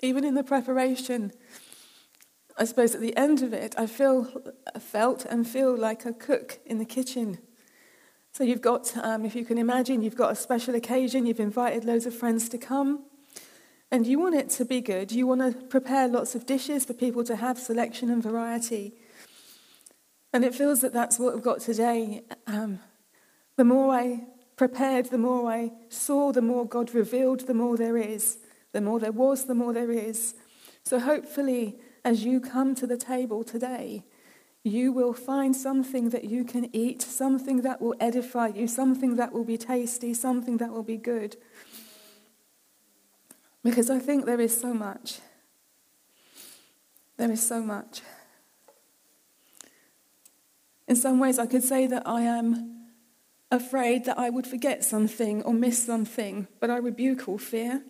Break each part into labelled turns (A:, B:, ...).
A: Even in the preparation, I suppose at the end of it, I feel, felt and feel like a cook in the kitchen. So you've got, um, if you can imagine, you've got a special occasion, you've invited loads of friends to come, and you want it to be good. You want to prepare lots of dishes for people to have selection and variety. And it feels that that's what we've got today. Um, the more I prepared, the more I saw, the more God revealed, the more there is. The more there was, the more there is. So hopefully, as you come to the table today, you will find something that you can eat, something that will edify you, something that will be tasty, something that will be good. Because I think there is so much. There is so much. In some ways, I could say that I am afraid that I would forget something or miss something, but I rebuke all fear.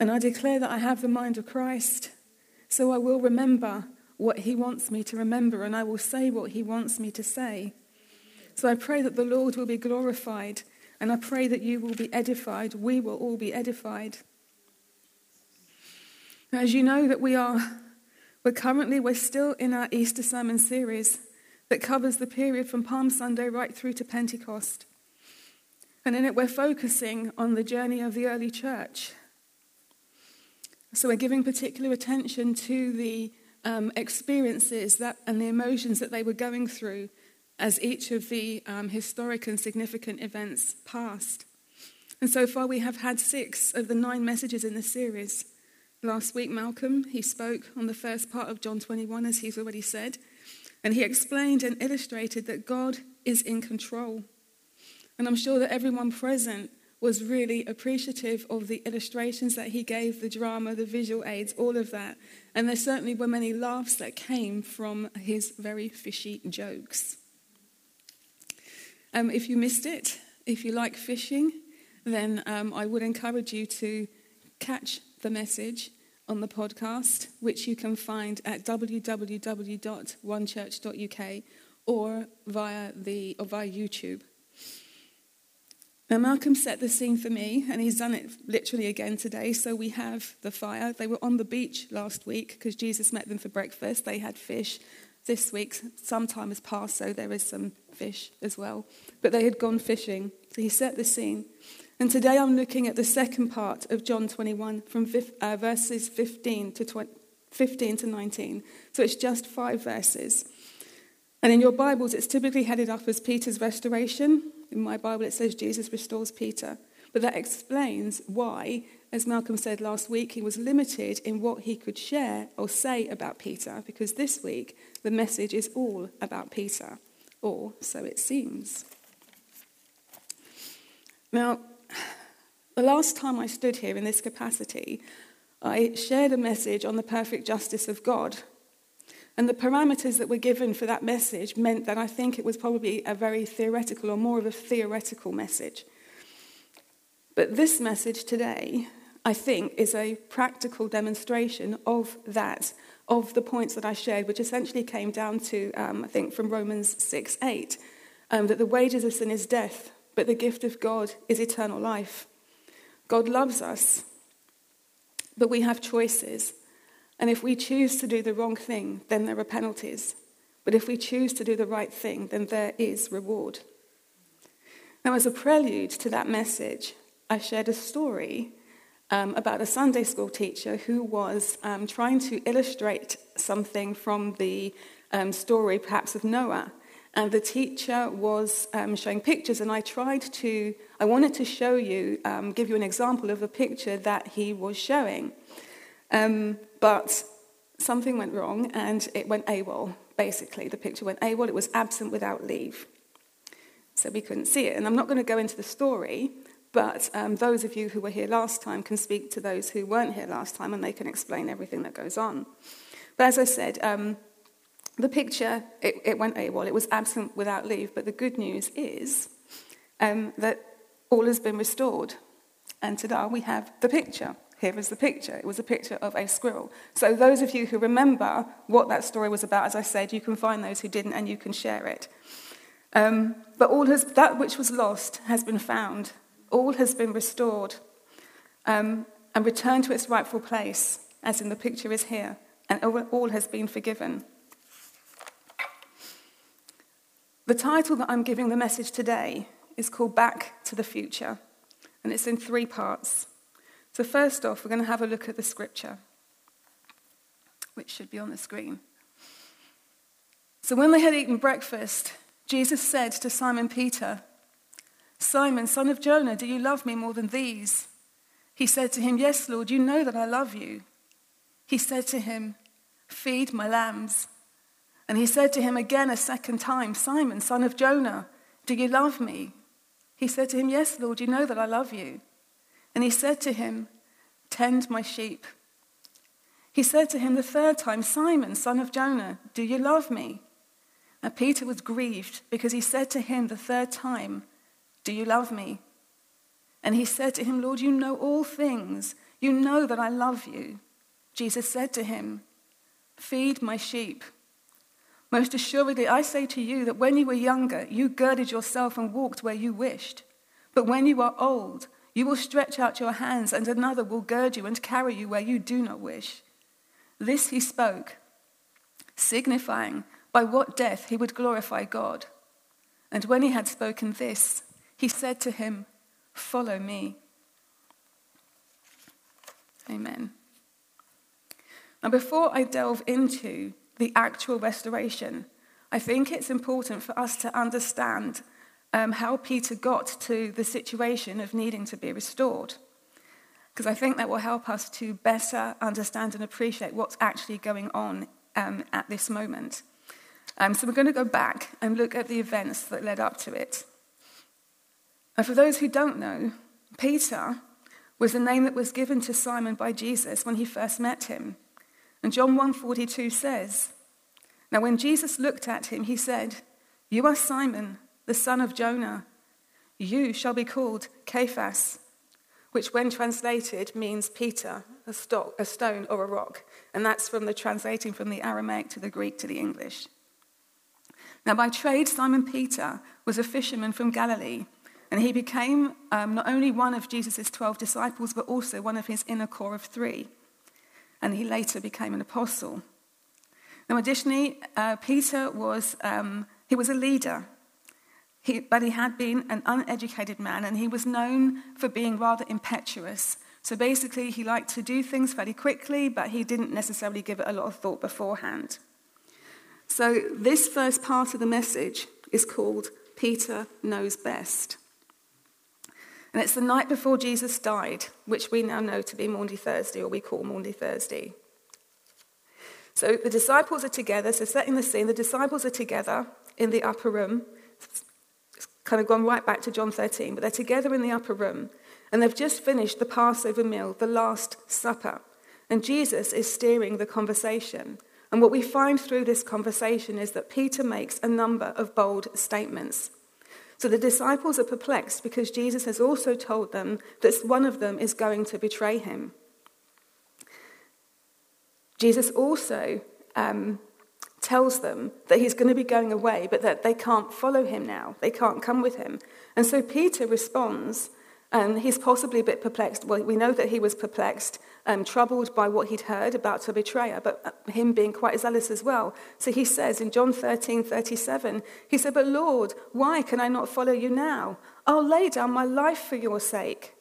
A: And I declare that I have the mind of Christ, so I will remember what He wants me to remember, and I will say what He wants me to say. So I pray that the Lord will be glorified, and I pray that you will be edified. We will all be edified. As you know, that we are, we're currently, we're still in our Easter sermon series that covers the period from Palm Sunday right through to Pentecost. And in it, we're focusing on the journey of the early church. So we're giving particular attention to the um, experiences that, and the emotions that they were going through as each of the um, historic and significant events passed. And so far, we have had six of the nine messages in the series. Last week, Malcolm, he spoke on the first part of John 21, as he's already said. And he explained and illustrated that God is in control. And I'm sure that everyone present was really appreciative of the illustrations that he gave, the drama, the visual aids, all of that. And there certainly were many laughs that came from his very fishy jokes. Um, if you missed it, if you like fishing, then um, I would encourage you to catch the message on the podcast, which you can find at www.onechurch.uk or via, the, or via YouTube. Now, Malcolm set the scene for me, and he's done it literally again today. So we have the fire. They were on the beach last week because Jesus met them for breakfast. They had fish. This week, some time has passed, so there is some fish as well. But they had gone fishing. So he set the scene. And today I'm looking at the second part of John 21 from uh, verses 15 to, 20, 15 to 19. So it's just five verses. And in your Bibles, it's typically headed up as Peter's restoration. In my Bible, it says Jesus restores Peter. But that explains why, as Malcolm said last week, he was limited in what he could share or say about Peter, because this week the message is all about Peter, or so it seems. Now, the last time I stood here in this capacity, I shared a message on the perfect justice of God. And the parameters that were given for that message meant that I think it was probably a very theoretical or more of a theoretical message. But this message today, I think, is a practical demonstration of that, of the points that I shared, which essentially came down to, um, I think, from Romans 6 8, um, that the wages of sin is death, but the gift of God is eternal life. God loves us, but we have choices. And if we choose to do the wrong thing, then there are penalties. But if we choose to do the right thing, then there is reward. Now, as a prelude to that message, I shared a story um, about a Sunday school teacher who was um, trying to illustrate something from the um, story, perhaps, of Noah. And the teacher was um, showing pictures, and I tried to, I wanted to show you, um, give you an example of a picture that he was showing. Um, but something went wrong, and it went AWOL, basically. The picture went AWOL, it was absent without leave. So we couldn't see it. And I'm not going to go into the story, but um, those of you who were here last time can speak to those who weren't here last time, and they can explain everything that goes on. But as I said, um, the picture, it, it went AWOL. It was absent without leave. But the good news is um, that all has been restored. And today we have the picture. Here is the picture. It was a picture of a squirrel. So, those of you who remember what that story was about, as I said, you can find those who didn't and you can share it. Um, but all has, that which was lost has been found, all has been restored. Um, and returned to its rightful place, as in the picture is here, and all has been forgiven. The title that I'm giving the message today is called Back to the Future, and it's in three parts. So, first off, we're going to have a look at the scripture, which should be on the screen. So, when they had eaten breakfast, Jesus said to Simon Peter, Simon, son of Jonah, do you love me more than these? He said to him, Yes, Lord, you know that I love you. He said to him, Feed my lambs. And he said to him again a second time, Simon, son of Jonah, do you love me? He said to him, Yes, Lord, you know that I love you. And he said to him, Tend my sheep. He said to him the third time, Simon, son of Jonah, do you love me? And Peter was grieved because he said to him the third time, Do you love me? And he said to him, Lord, you know all things. You know that I love you. Jesus said to him, Feed my sheep. Most assuredly, I say to you that when you were younger, you girded yourself and walked where you wished. But when you are old, you will stretch out your hands, and another will gird you and carry you where you do not wish. This he spoke, signifying by what death he would glorify God. And when he had spoken this, he said to him, Follow me. Amen. Now, before I delve into the actual restoration, I think it's important for us to understand um, how Peter got to the situation of needing to be restored. Because I think that will help us to better understand and appreciate what's actually going on um, at this moment. Um, so we're going to go back and look at the events that led up to it. And for those who don't know, Peter was the name that was given to Simon by Jesus when he first met him. And John 1:42 says, Now when Jesus looked at him, he said, You are Simon, the son of Jonah. You shall be called Cephas, which when translated means Peter, a, stock, a stone or a rock. And that's from the translating from the Aramaic to the Greek to the English. Now, by trade, Simon Peter was a fisherman from Galilee, and he became um, not only one of Jesus' 12 disciples, but also one of his inner core of three. And he later became an apostle. Now, additionally, uh, Peter was, um, he was a leader, he, but he had been an uneducated man, and he was known for being rather impetuous. So basically, he liked to do things fairly quickly, but he didn't necessarily give it a lot of thought beforehand. So, this first part of the message is called Peter Knows Best. And it's the night before Jesus died, which we now know to be Maundy Thursday, or we call Maundy Thursday. So the disciples are together, so setting the scene, the disciples are together in the upper room. Kind of gone right back to John 13, but they're together in the upper room, and they've just finished the Passover meal, the Last Supper. And Jesus is steering the conversation. And what we find through this conversation is that Peter makes a number of bold statements. So the disciples are perplexed because Jesus has also told them that one of them is going to betray him. Jesus also um, tells them that he's going to be going away, but that they can't follow him now. They can't come with him. And so Peter responds and he's possibly a bit perplexed. Well, we know that he was perplexed, um, troubled by what he'd heard about a betrayer, but uh, him being quite zealous as well. So he says in John 13, 37, he said, But Lord, why can I not follow you now? I'll lay down my life for your sake.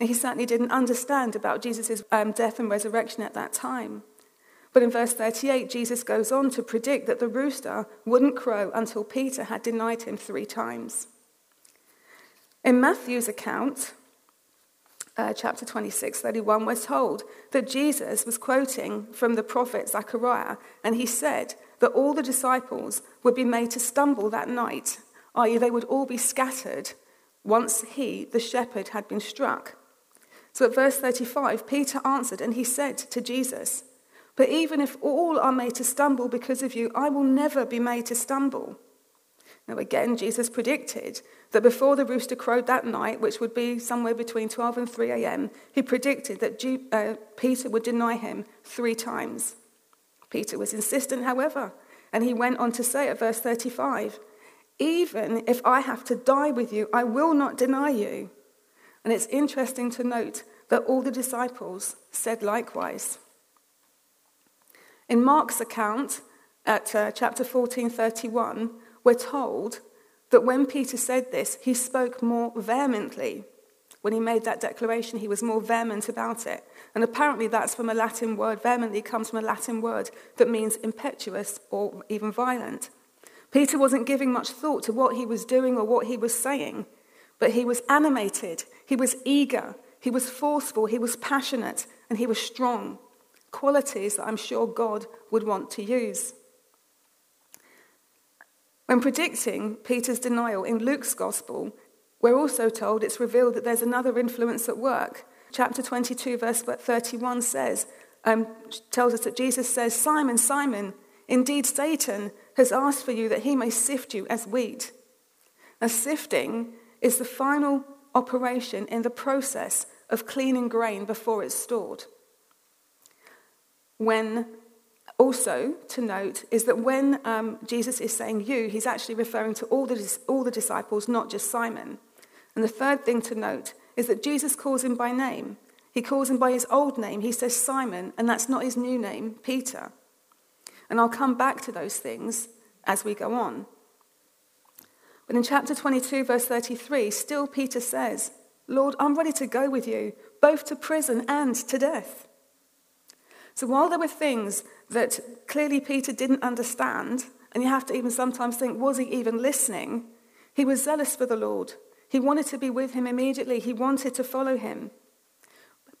A: And he certainly didn't understand about Jesus' um, death and resurrection at that time. But in verse 38, Jesus goes on to predict that the rooster wouldn't crow until Peter had denied him three times. In Matthew's account, uh, chapter 26, 31, we're told that Jesus was quoting from the prophet Zechariah, and he said that all the disciples would be made to stumble that night, i.e., they would all be scattered once he, the shepherd, had been struck. So at verse 35, Peter answered, and he said to Jesus, But even if all are made to stumble because of you, I will never be made to stumble. Now, again, Jesus predicted that before the rooster crowed that night, which would be somewhere between 12 and 3 a.m., he predicted that uh, Peter would deny him three times. Peter was insistent, however, and he went on to say at verse 35 Even if I have to die with you, I will not deny you. And it's interesting to note that all the disciples said likewise. In Mark's account at uh, chapter 14, 31, we're told that when Peter said this, he spoke more vehemently. When he made that declaration, he was more vehement about it. And apparently, that's from a Latin word, vehemently comes from a Latin word that means impetuous or even violent. Peter wasn't giving much thought to what he was doing or what he was saying, but he was animated, he was eager, he was forceful, he was passionate, and he was strong. Qualities that I'm sure God would want to use. When predicting Peter's denial in Luke's gospel, we're also told it's revealed that there's another influence at work. Chapter 22, verse 31 says, um, tells us that Jesus says, Simon, Simon, indeed Satan has asked for you that he may sift you as wheat. Now, sifting is the final operation in the process of cleaning grain before it's stored. When also, to note is that when um, Jesus is saying you, he's actually referring to all the, all the disciples, not just Simon. And the third thing to note is that Jesus calls him by name. He calls him by his old name. He says Simon, and that's not his new name, Peter. And I'll come back to those things as we go on. But in chapter 22, verse 33, still Peter says, Lord, I'm ready to go with you, both to prison and to death. So while there were things that clearly Peter didn't understand, and you have to even sometimes think, was he even listening? He was zealous for the Lord. He wanted to be with him immediately, he wanted to follow him.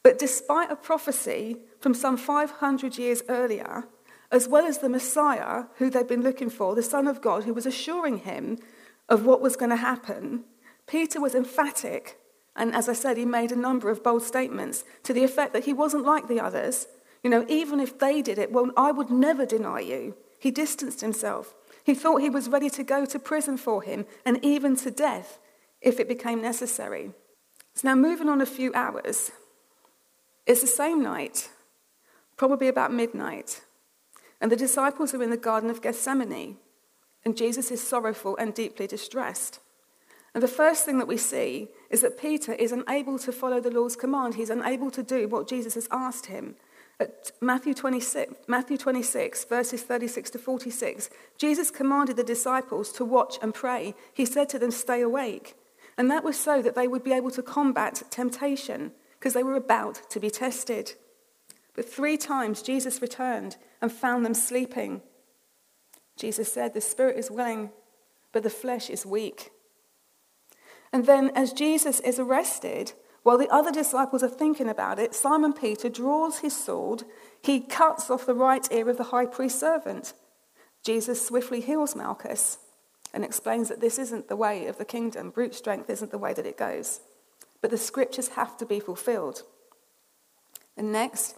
A: But despite a prophecy from some 500 years earlier, as well as the Messiah who they'd been looking for, the Son of God, who was assuring him of what was going to happen, Peter was emphatic. And as I said, he made a number of bold statements to the effect that he wasn't like the others, you know, even if they did it, well, I would never deny you. He distanced himself. He thought he was ready to go to prison for him and even to death if it became necessary. So now, moving on a few hours, it's the same night, probably about midnight, and the disciples are in the Garden of Gethsemane, and Jesus is sorrowful and deeply distressed. And the first thing that we see is that Peter is unable to follow the Lord's command. He's unable to do what Jesus has asked him. At Matthew 26, Matthew 26, verses 36 to 46, Jesus commanded the disciples to watch and pray. He said to them, Stay awake. And that was so that they would be able to combat temptation, because they were about to be tested. But three times Jesus returned and found them sleeping. Jesus said, The spirit is willing, but the flesh is weak. And then, as Jesus is arrested, while the other disciples are thinking about it, Simon Peter draws his sword. He cuts off the right ear of the high priest's servant. Jesus swiftly heals Malchus and explains that this isn't the way of the kingdom. Brute strength isn't the way that it goes. But the scriptures have to be fulfilled. And next,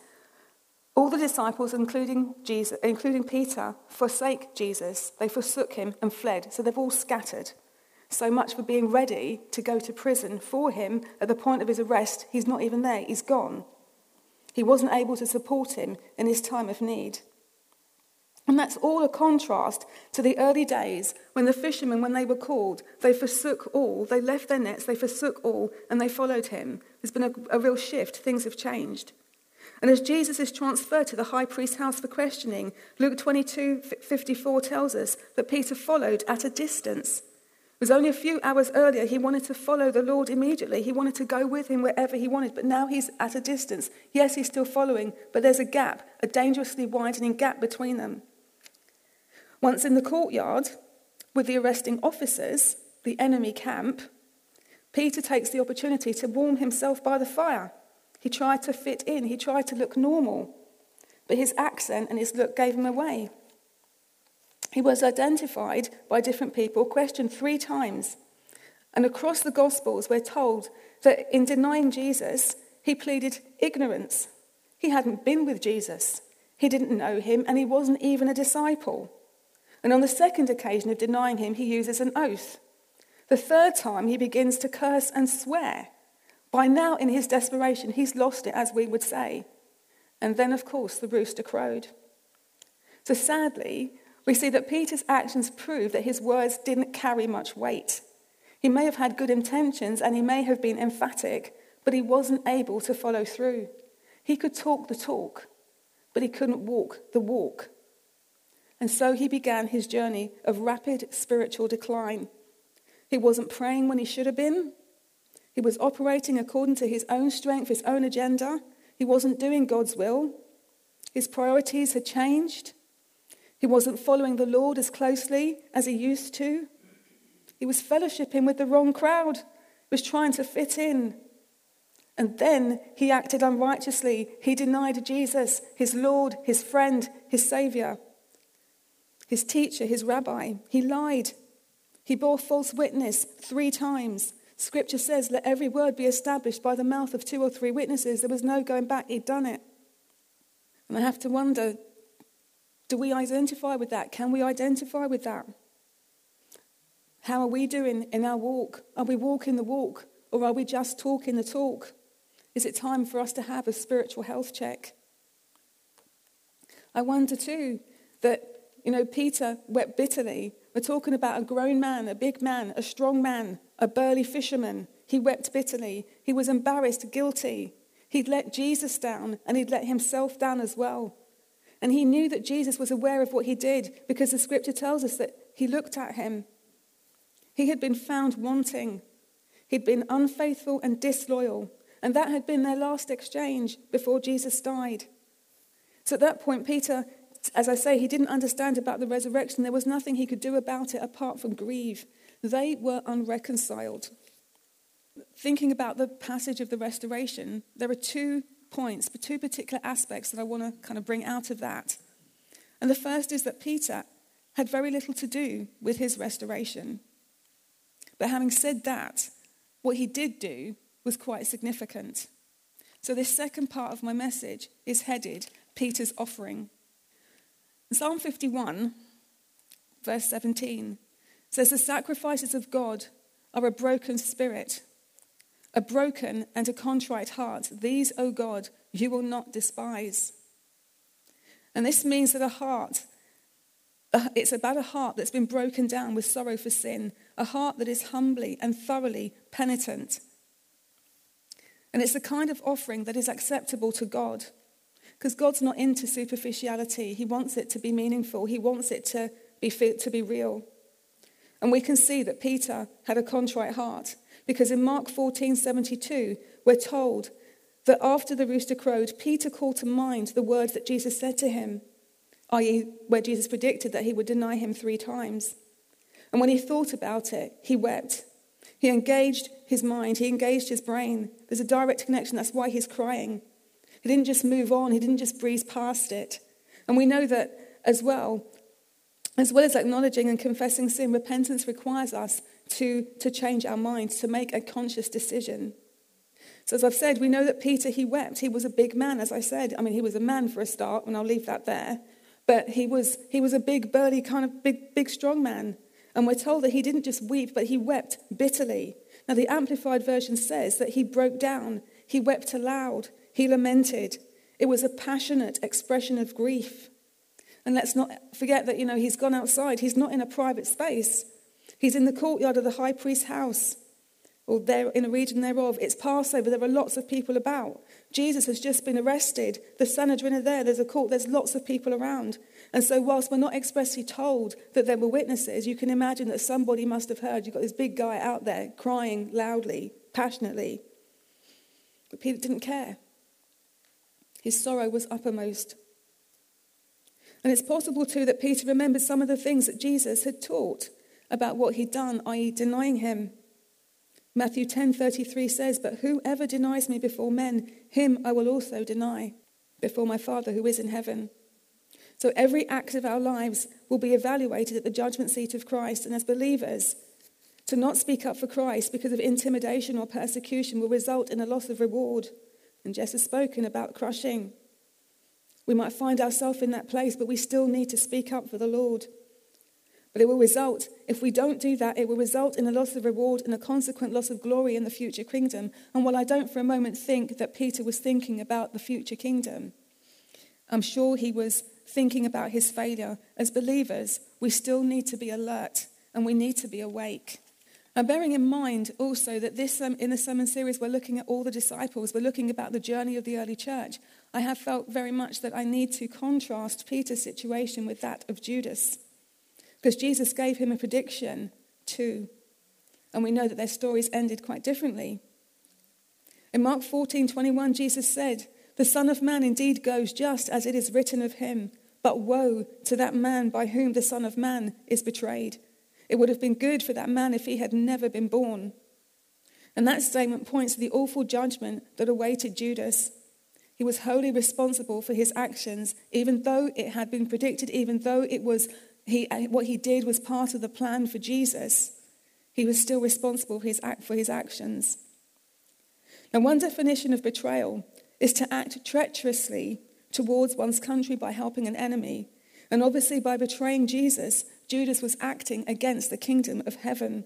A: all the disciples, including, Jesus, including Peter, forsake Jesus. They forsook him and fled. So they've all scattered. So much for being ready to go to prison for him at the point of his arrest. He's not even there, he's gone. He wasn't able to support him in his time of need. And that's all a contrast to the early days when the fishermen, when they were called, they forsook all, they left their nets, they forsook all, and they followed him. There's been a, a real shift, things have changed. And as Jesus is transferred to the high priest's house for questioning, Luke 22 54 tells us that Peter followed at a distance was only a few hours earlier he wanted to follow the Lord immediately. He wanted to go with him wherever he wanted, but now he's at a distance. Yes, he's still following, but there's a gap, a dangerously widening gap between them. Once in the courtyard with the arresting officers, the enemy camp, Peter takes the opportunity to warm himself by the fire. He tried to fit in, he tried to look normal, but his accent and his look gave him away. He was identified by different people, questioned three times. And across the Gospels, we're told that in denying Jesus, he pleaded ignorance. He hadn't been with Jesus, he didn't know him, and he wasn't even a disciple. And on the second occasion of denying him, he uses an oath. The third time, he begins to curse and swear. By now, in his desperation, he's lost it, as we would say. And then, of course, the rooster crowed. So sadly, we see that Peter's actions prove that his words didn't carry much weight. He may have had good intentions and he may have been emphatic, but he wasn't able to follow through. He could talk the talk, but he couldn't walk the walk. And so he began his journey of rapid spiritual decline. He wasn't praying when he should have been. He was operating according to his own strength, his own agenda. He wasn't doing God's will. His priorities had changed. He wasn't following the Lord as closely as he used to. He was fellowshipping with the wrong crowd, he was trying to fit in. And then he acted unrighteously. He denied Jesus, his Lord, his friend, his Savior, his teacher, his rabbi. He lied. He bore false witness three times. Scripture says, Let every word be established by the mouth of two or three witnesses. There was no going back. He'd done it. And I have to wonder do we identify with that? Can we identify with that? How are we doing in our walk? Are we walking the walk or are we just talking the talk? Is it time for us to have a spiritual health check? I wonder too that, you know, Peter wept bitterly. We're talking about a grown man, a big man, a strong man, a burly fisherman. He wept bitterly. He was embarrassed, guilty. He'd let Jesus down and he'd let himself down as well. And he knew that Jesus was aware of what he did because the scripture tells us that he looked at him. He had been found wanting. He'd been unfaithful and disloyal. And that had been their last exchange before Jesus died. So at that point, Peter, as I say, he didn't understand about the resurrection. There was nothing he could do about it apart from grieve. They were unreconciled. Thinking about the passage of the restoration, there are two points, but two particular aspects that I want to kind of bring out of that. And the first is that Peter had very little to do with his restoration. But having said that, what he did do was quite significant. So, this second part of my message is headed Peter's offering. Psalm 51, verse 17, says, The sacrifices of God are a broken spirit a broken and a contrite heart. These, O God, you will not despise. And this means that a heart, it's about a heart that's been broken down with sorrow for sin, a heart that is humbly and thoroughly penitent. And it's the kind of offering that is acceptable to God. Because God's not into superficiality. He wants it to be meaningful. He wants it to be, to be real. And we can see that Peter had a contrite heart. Because in Mark 14 72, we're told that after the rooster crowed, Peter called to mind the words that Jesus said to him, i.e., where Jesus predicted that he would deny him three times. And when he thought about it, he wept. He engaged his mind, he engaged his brain. There's a direct connection. That's why he's crying. He didn't just move on, he didn't just breeze past it. And we know that as well, as well as acknowledging and confessing sin, repentance requires us to, to change our minds, to make a conscious decision. So, as I've said, we know that Peter, he wept. He was a big man, as I said. I mean, he was a man for a start, and I'll leave that there. But he was, he was a big, burly, kind of big, big, strong man. And we're told that he didn't just weep, but he wept bitterly. Now, the Amplified Version says that he broke down, he wept aloud, he lamented. It was a passionate expression of grief. And let's not forget that, you know, he's gone outside. He's not in a private space. He's in the courtyard of the high priest's house, or there in a region thereof. It's Passover. There are lots of people about. Jesus has just been arrested. The Sanhedrin are there. There's a court. There's lots of people around. And so, whilst we're not expressly told that there were witnesses, you can imagine that somebody must have heard. You've got this big guy out there crying loudly, passionately. But Peter didn't care. His sorrow was uppermost. And it's possible, too, that Peter remembered some of the things that Jesus had taught about what he'd done, i.e., denying him. Matthew 10:33 says, "But whoever denies me before men, him I will also deny before my Father who is in heaven." So every act of our lives will be evaluated at the judgment seat of Christ, and as believers, to not speak up for Christ because of intimidation or persecution will result in a loss of reward. And Jess has spoken about crushing. We might find ourselves in that place, but we still need to speak up for the Lord. But it will result, if we don't do that, it will result in a loss of reward and a consequent loss of glory in the future kingdom. And while I don't for a moment think that Peter was thinking about the future kingdom, I'm sure he was thinking about his failure. As believers, we still need to be alert and we need to be awake. And bearing in mind also that this um, in the sermon series we're looking at all the disciples, we're looking about the journey of the early church. I have felt very much that I need to contrast Peter's situation with that of Judas, because Jesus gave him a prediction too, and we know that their stories ended quite differently. In Mark 14:21, Jesus said, "The Son of Man indeed goes just as it is written of him, but woe to that man by whom the Son of Man is betrayed." It would have been good for that man if he had never been born. And that statement points to the awful judgment that awaited Judas. He was wholly responsible for his actions, even though it had been predicted, even though it was he, what he did was part of the plan for Jesus. He was still responsible for his, for his actions. Now, one definition of betrayal is to act treacherously towards one's country by helping an enemy. And obviously, by betraying Jesus, Judas was acting against the kingdom of heaven.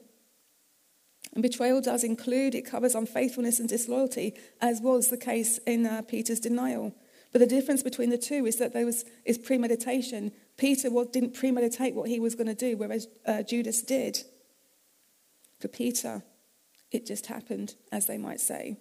A: And betrayal does include, it covers unfaithfulness and disloyalty, as was the case in uh, Peter's denial. But the difference between the two is that there was is premeditation. Peter didn't premeditate what he was going to do, whereas uh, Judas did. For Peter, it just happened, as they might say.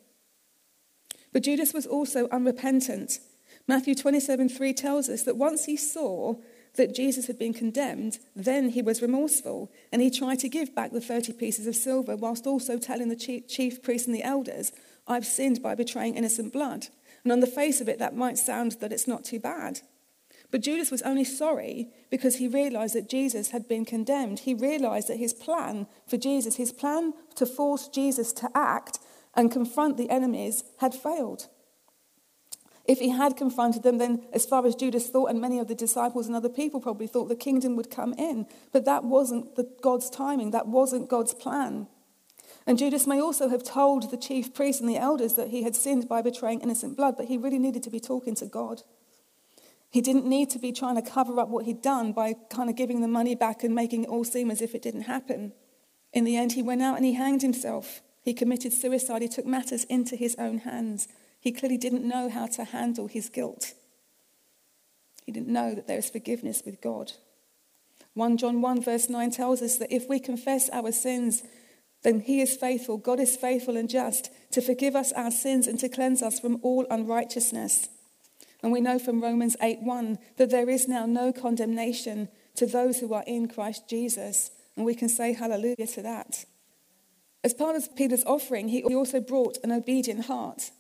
A: But Judas was also unrepentant. Matthew 27 3 tells us that once he saw that Jesus had been condemned, then he was remorseful and he tried to give back the 30 pieces of silver whilst also telling the chief, chief priests and the elders, I've sinned by betraying innocent blood. And on the face of it, that might sound that it's not too bad. But Judas was only sorry because he realized that Jesus had been condemned. He realized that his plan for Jesus, his plan to force Jesus to act and confront the enemies, had failed. If he had confronted them, then as far as Judas thought, and many of the disciples and other people probably thought, the kingdom would come in. But that wasn't the, God's timing, that wasn't God's plan. And Judas may also have told the chief priests and the elders that he had sinned by betraying innocent blood, but he really needed to be talking to God. He didn't need to be trying to cover up what he'd done by kind of giving the money back and making it all seem as if it didn't happen. In the end, he went out and he hanged himself. He committed suicide. He took matters into his own hands. He clearly didn't know how to handle his guilt. He didn't know that there is forgiveness with God. 1 John 1, verse 9 tells us that if we confess our sins, then he is faithful, God is faithful and just, to forgive us our sins and to cleanse us from all unrighteousness. And we know from Romans 8 1 that there is now no condemnation to those who are in Christ Jesus. And we can say hallelujah to that. As part of Peter's offering, he also brought an obedient heart.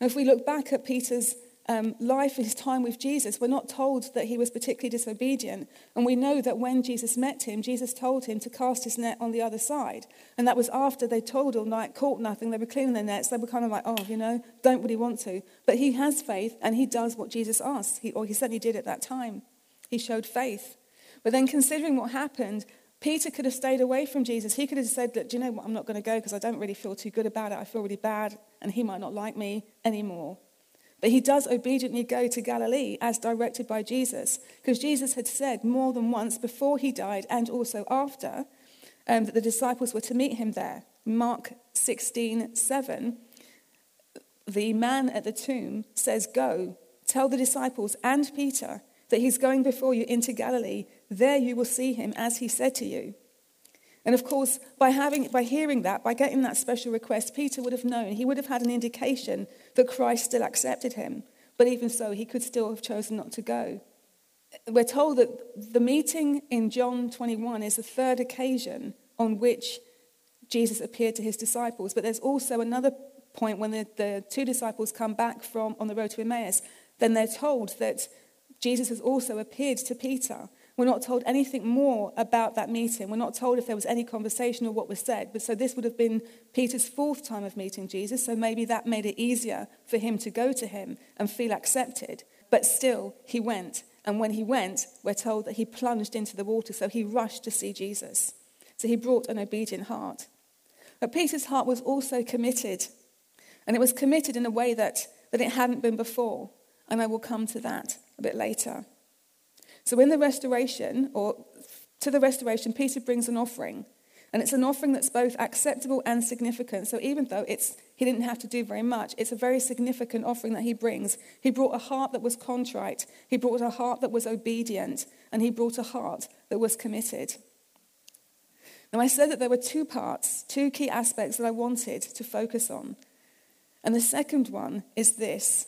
A: Now, if we look back at Peter's um, life, his time with Jesus, we're not told that he was particularly disobedient. And we know that when Jesus met him, Jesus told him to cast his net on the other side. And that was after they told all night, caught nothing, they were cleaning their nets. They were kind of like, oh, you know, don't really want to. But he has faith and he does what Jesus asked, he, or he certainly did at that time. He showed faith. But then considering what happened, Peter could have stayed away from Jesus. He could have said, Look, do you know what? I'm not going to go because I don't really feel too good about it. I feel really bad, and he might not like me anymore. But he does obediently go to Galilee as directed by Jesus, because Jesus had said more than once before he died and also after um, that the disciples were to meet him there. Mark 16 7, the man at the tomb says, Go, tell the disciples and Peter that he's going before you into Galilee. There you will see him as he said to you. And of course, by, having, by hearing that, by getting that special request, Peter would have known, he would have had an indication that Christ still accepted him. But even so, he could still have chosen not to go. We're told that the meeting in John 21 is the third occasion on which Jesus appeared to his disciples. But there's also another point when the, the two disciples come back from on the road to Emmaus, then they're told that Jesus has also appeared to Peter. We're not told anything more about that meeting. We're not told if there was any conversation or what was said. But so this would have been Peter's fourth time of meeting Jesus. So maybe that made it easier for him to go to him and feel accepted. But still, he went. And when he went, we're told that he plunged into the water. So he rushed to see Jesus. So he brought an obedient heart. But Peter's heart was also committed. And it was committed in a way that, that it hadn't been before. And I will come to that a bit later. So, in the restoration, or to the restoration, Peter brings an offering. And it's an offering that's both acceptable and significant. So, even though it's, he didn't have to do very much, it's a very significant offering that he brings. He brought a heart that was contrite, he brought a heart that was obedient, and he brought a heart that was committed. Now, I said that there were two parts, two key aspects that I wanted to focus on. And the second one is this.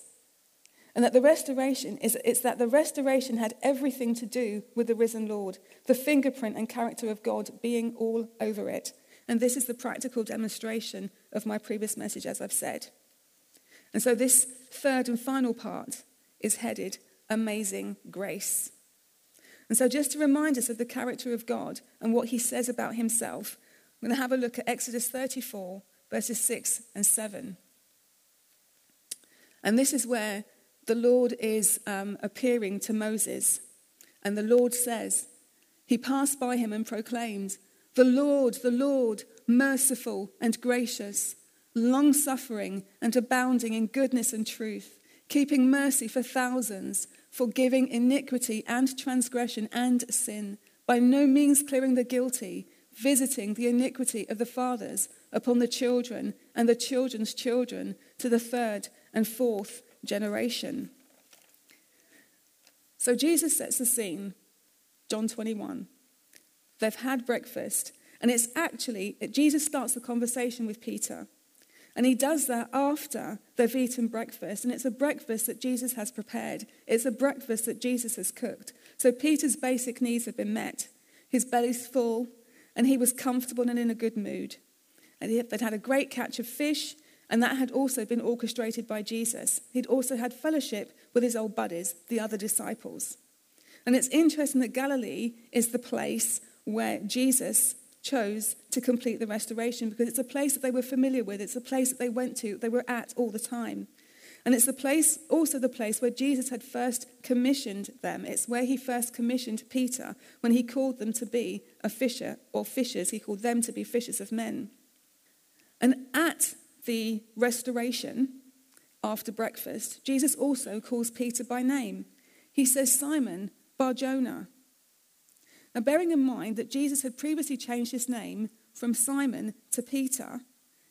A: And that the restoration is it's that the restoration had everything to do with the risen Lord, the fingerprint and character of God being all over it. And this is the practical demonstration of my previous message, as I've said. And so this third and final part is headed Amazing Grace. And so, just to remind us of the character of God and what he says about himself, I'm going to have a look at Exodus 34, verses 6 and 7. And this is where the Lord is um, appearing to Moses. And the Lord says, He passed by him and proclaimed, The Lord, the Lord, merciful and gracious, long suffering and abounding in goodness and truth, keeping mercy for thousands forgiving iniquity and transgression and sin, by no means clearing the guilty, visiting the iniquity of the fathers upon the children and the children's children to the third and fourth generation. So Jesus sets the scene, John 21. They've had breakfast, and it's actually, Jesus starts the conversation with Peter. And he does that after they've eaten breakfast. And it's a breakfast that Jesus has prepared, it's a breakfast that Jesus has cooked. So Peter's basic needs have been met. His belly's full, and he was comfortable and in a good mood. And they'd had a great catch of fish, and that had also been orchestrated by Jesus. He'd also had fellowship with his old buddies, the other disciples. And it's interesting that Galilee is the place where Jesus chose to complete the restoration because it's a place that they were familiar with. It's a place that they went to, they were at all the time. And it's the place, also the place where Jesus had first commissioned them. It's where he first commissioned Peter when he called them to be a fisher or fishers. He called them to be fishers of men. And at the restoration, after breakfast, Jesus also calls Peter by name. He says, Simon, Bar Jonah. now, bearing in mind that Jesus had previously changed his name from Simon to Peter,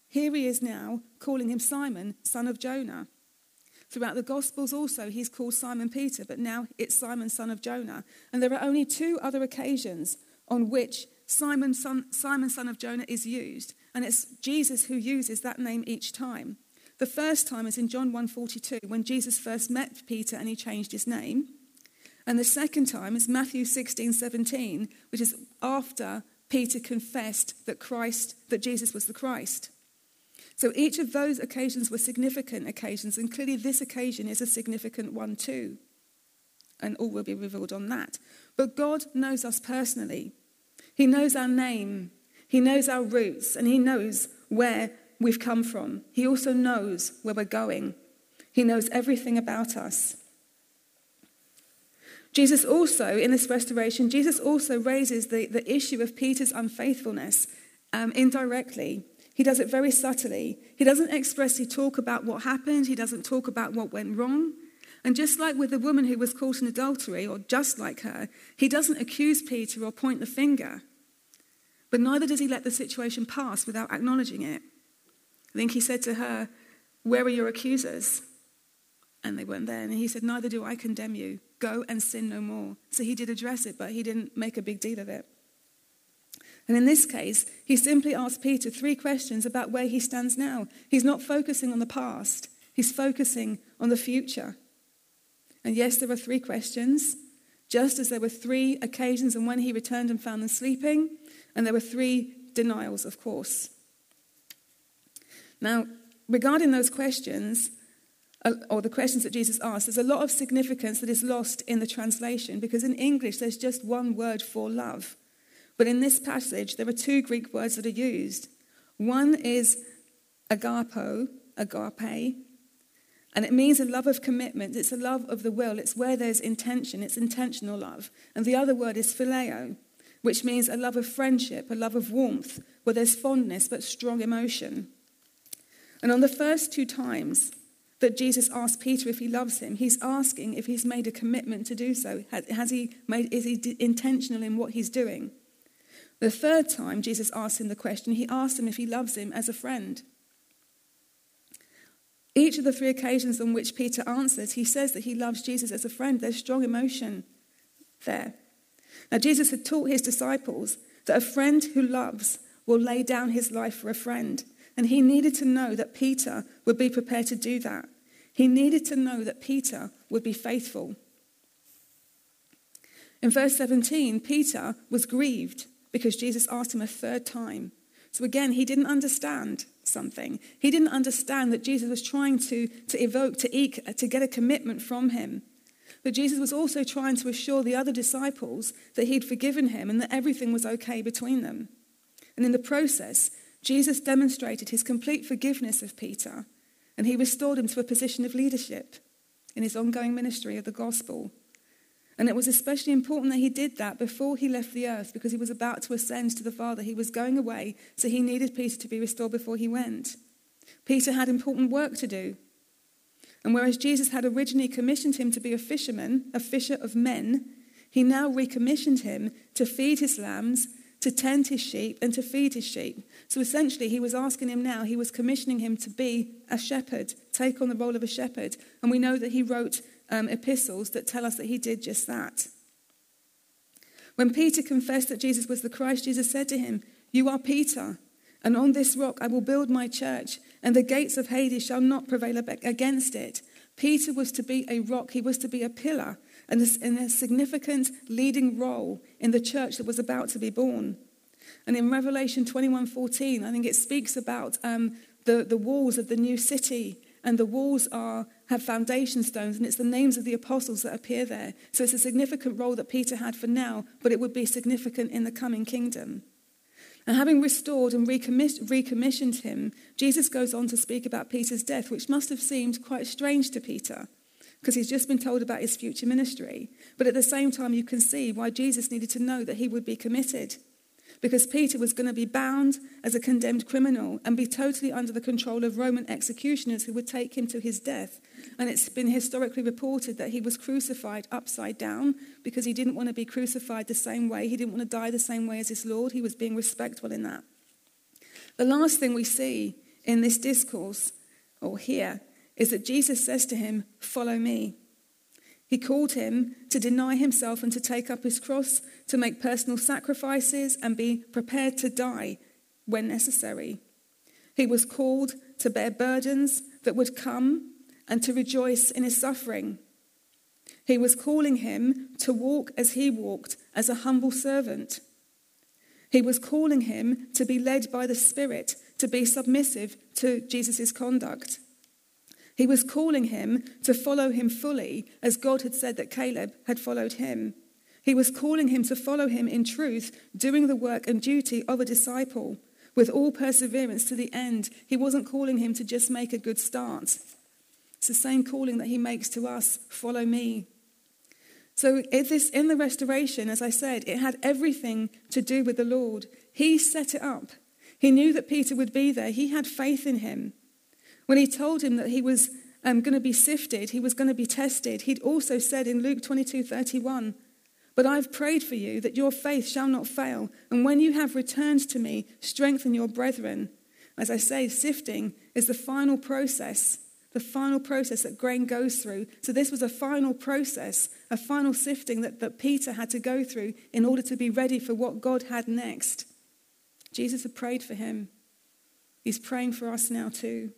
A: here he is now calling him Simon, son of Jonah. Throughout the Gospels, also, he's called Simon Peter, but now it's Simon, son of Jonah. And there are only two other occasions on which Simon son, Simon, son of Jonah, is used, and it's Jesus who uses that name each time. The first time is in John 1:42 when Jesus first met Peter and he changed his name. And the second time is Matthew 16, 17, which is after Peter confessed that Christ, that Jesus was the Christ. So each of those occasions were significant occasions, and clearly this occasion is a significant one too. And all will be revealed on that. But God knows us personally. He knows our name, He knows our roots, and He knows where we've come from. He also knows where we're going. He knows everything about us. Jesus also, in this restoration, Jesus also raises the, the issue of Peter's unfaithfulness um, indirectly. He does it very subtly. He doesn't expressly talk about what happened, he doesn't talk about what went wrong. And just like with the woman who was caught in adultery, or just like her, he doesn't accuse Peter or point the finger. But neither does he let the situation pass without acknowledging it. I think he said to her, Where are your accusers? And they weren't there. And he said, Neither do I condemn you. Go and sin no more. So he did address it, but he didn't make a big deal of it. And in this case, he simply asked Peter three questions about where he stands now. He's not focusing on the past, he's focusing on the future. And yes, there were three questions, just as there were three occasions and when he returned and found them sleeping, and there were three denials, of course. Now, regarding those questions, uh, or the questions that Jesus asked, there's a lot of significance that is lost in the translation because in English there's just one word for love. But in this passage, there are two Greek words that are used. One is agapo, agape, and it means a love of commitment. It's a love of the will. It's where there's intention. It's intentional love. And the other word is phileo, which means a love of friendship, a love of warmth, where there's fondness but strong emotion. And on the first two times, that Jesus asked Peter if he loves him. He's asking if he's made a commitment to do so. Has he made, is he intentional in what he's doing? The third time Jesus asked him the question, he asked him if he loves him as a friend. Each of the three occasions on which Peter answers, he says that he loves Jesus as a friend. There's strong emotion there. Now, Jesus had taught his disciples that a friend who loves will lay down his life for a friend. And he needed to know that Peter would be prepared to do that. He needed to know that Peter would be faithful. In verse 17, Peter was grieved because Jesus asked him a third time. So again, he didn't understand something. He didn't understand that Jesus was trying to, to evoke, to eke, uh, to get a commitment from him. But Jesus was also trying to assure the other disciples that he'd forgiven him and that everything was okay between them. And in the process, Jesus demonstrated his complete forgiveness of Peter and he restored him to a position of leadership in his ongoing ministry of the gospel. And it was especially important that he did that before he left the earth because he was about to ascend to the Father. He was going away, so he needed Peter to be restored before he went. Peter had important work to do. And whereas Jesus had originally commissioned him to be a fisherman, a fisher of men, he now recommissioned him to feed his lambs, to tend his sheep, and to feed his sheep. So essentially, he was asking him now, he was commissioning him to be a shepherd, take on the role of a shepherd. And we know that he wrote um, epistles that tell us that he did just that. When Peter confessed that Jesus was the Christ, Jesus said to him, You are Peter, and on this rock I will build my church, and the gates of Hades shall not prevail against it. Peter was to be a rock, he was to be a pillar, and a significant leading role in the church that was about to be born. And in Revelation 21:14, I think it speaks about um, the, the walls of the new city and the walls are have foundation stones, and it's the names of the apostles that appear there. So it's a significant role that Peter had for now, but it would be significant in the coming kingdom. And having restored and recommissioned him, Jesus goes on to speak about Peter's death, which must have seemed quite strange to Peter, because he's just been told about his future ministry. But at the same time, you can see why Jesus needed to know that he would be committed because Peter was going to be bound as a condemned criminal and be totally under the control of Roman executioners who would take him to his death. And it's been historically reported that he was crucified upside down because he didn't want to be crucified the same way. He didn't want to die the same way as his Lord. He was being respectful in that. The last thing we see in this discourse, or here, is that Jesus says to him, Follow me. He called him to deny himself and to take up his cross, to make personal sacrifices and be prepared to die when necessary. He was called to bear burdens that would come and to rejoice in his suffering. He was calling him to walk as he walked, as a humble servant. He was calling him to be led by the Spirit, to be submissive to Jesus' conduct. He was calling him to follow him fully, as God had said that Caleb had followed him. He was calling him to follow him in truth, doing the work and duty of a disciple with all perseverance to the end. He wasn't calling him to just make a good start. It's the same calling that he makes to us follow me. So, this, in the restoration, as I said, it had everything to do with the Lord. He set it up. He knew that Peter would be there. He had faith in him. When he told him that he was um, going to be sifted, he was going to be tested, he'd also said in Luke 22 31, But I've prayed for you that your faith shall not fail, and when you have returned to me, strengthen your brethren. As I say, sifting is the final process, the final process that grain goes through. So this was a final process, a final sifting that, that Peter had to go through in order to be ready for what God had next. Jesus had prayed for him. He's praying for us now too.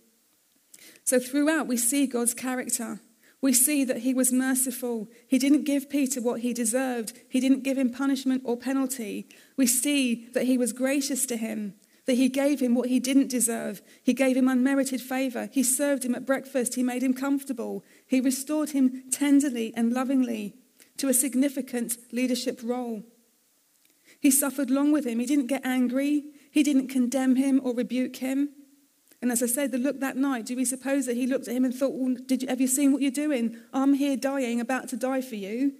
A: So throughout, we see God's character. We see that he was merciful. He didn't give Peter what he deserved, he didn't give him punishment or penalty. We see that he was gracious to him, that he gave him what he didn't deserve. He gave him unmerited favor. He served him at breakfast. He made him comfortable. He restored him tenderly and lovingly to a significant leadership role. He suffered long with him. He didn't get angry. He didn't condemn him or rebuke him. And as I said, the look that night, do we suppose that he looked at him and thought, well, did you, Have you seen what you're doing? I'm here dying, about to die for you,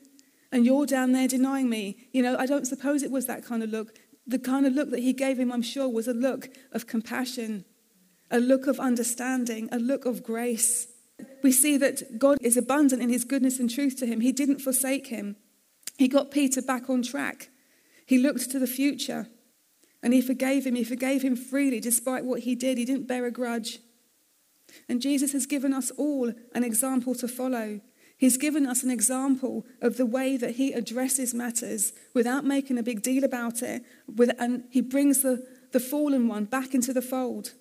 A: and you're down there denying me. You know, I don't suppose it was that kind of look. The kind of look that he gave him, I'm sure, was a look of compassion, a look of understanding, a look of grace. We see that God is abundant in his goodness and truth to him. He didn't forsake him, he got Peter back on track. He looked to the future. And he forgave him. He forgave him freely despite what he did. He didn't bear a grudge. And Jesus has given us all an example to follow. He's given us an example of the way that he addresses matters without making a big deal about it. With, and he brings the, the fallen one back into the fold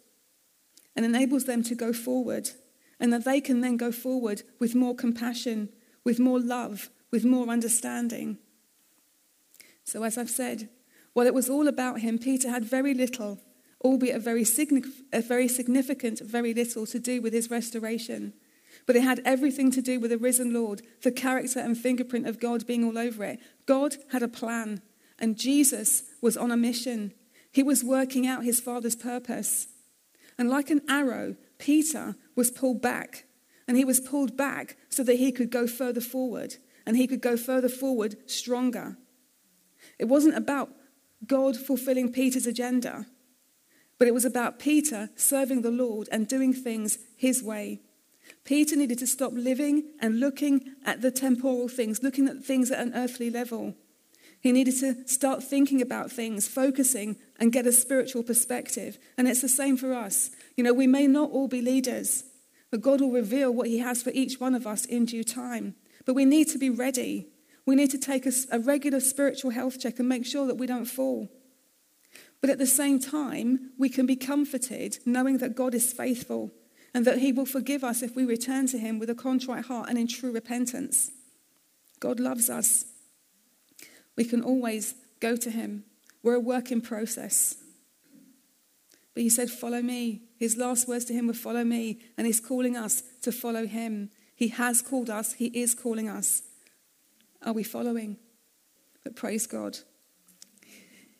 A: and enables them to go forward. And that they can then go forward with more compassion, with more love, with more understanding. So, as I've said, while it was all about him, Peter had very little, albeit a very, signif- a very significant, very little to do with his restoration. But it had everything to do with the risen Lord, the character and fingerprint of God being all over it. God had a plan, and Jesus was on a mission. He was working out his Father's purpose. And like an arrow, Peter was pulled back. And he was pulled back so that he could go further forward. And he could go further forward stronger. It wasn't about God fulfilling Peter's agenda, but it was about Peter serving the Lord and doing things his way. Peter needed to stop living and looking at the temporal things, looking at things at an earthly level. He needed to start thinking about things, focusing, and get a spiritual perspective. And it's the same for us. You know, we may not all be leaders, but God will reveal what He has for each one of us in due time. But we need to be ready. We need to take a, a regular spiritual health check and make sure that we don't fall. But at the same time, we can be comforted knowing that God is faithful and that He will forgive us if we return to Him with a contrite heart and in true repentance. God loves us. We can always go to Him. We're a work in process. But He said, Follow me. His last words to Him were, Follow me. And He's calling us to follow Him. He has called us, He is calling us. Are we following? But praise God.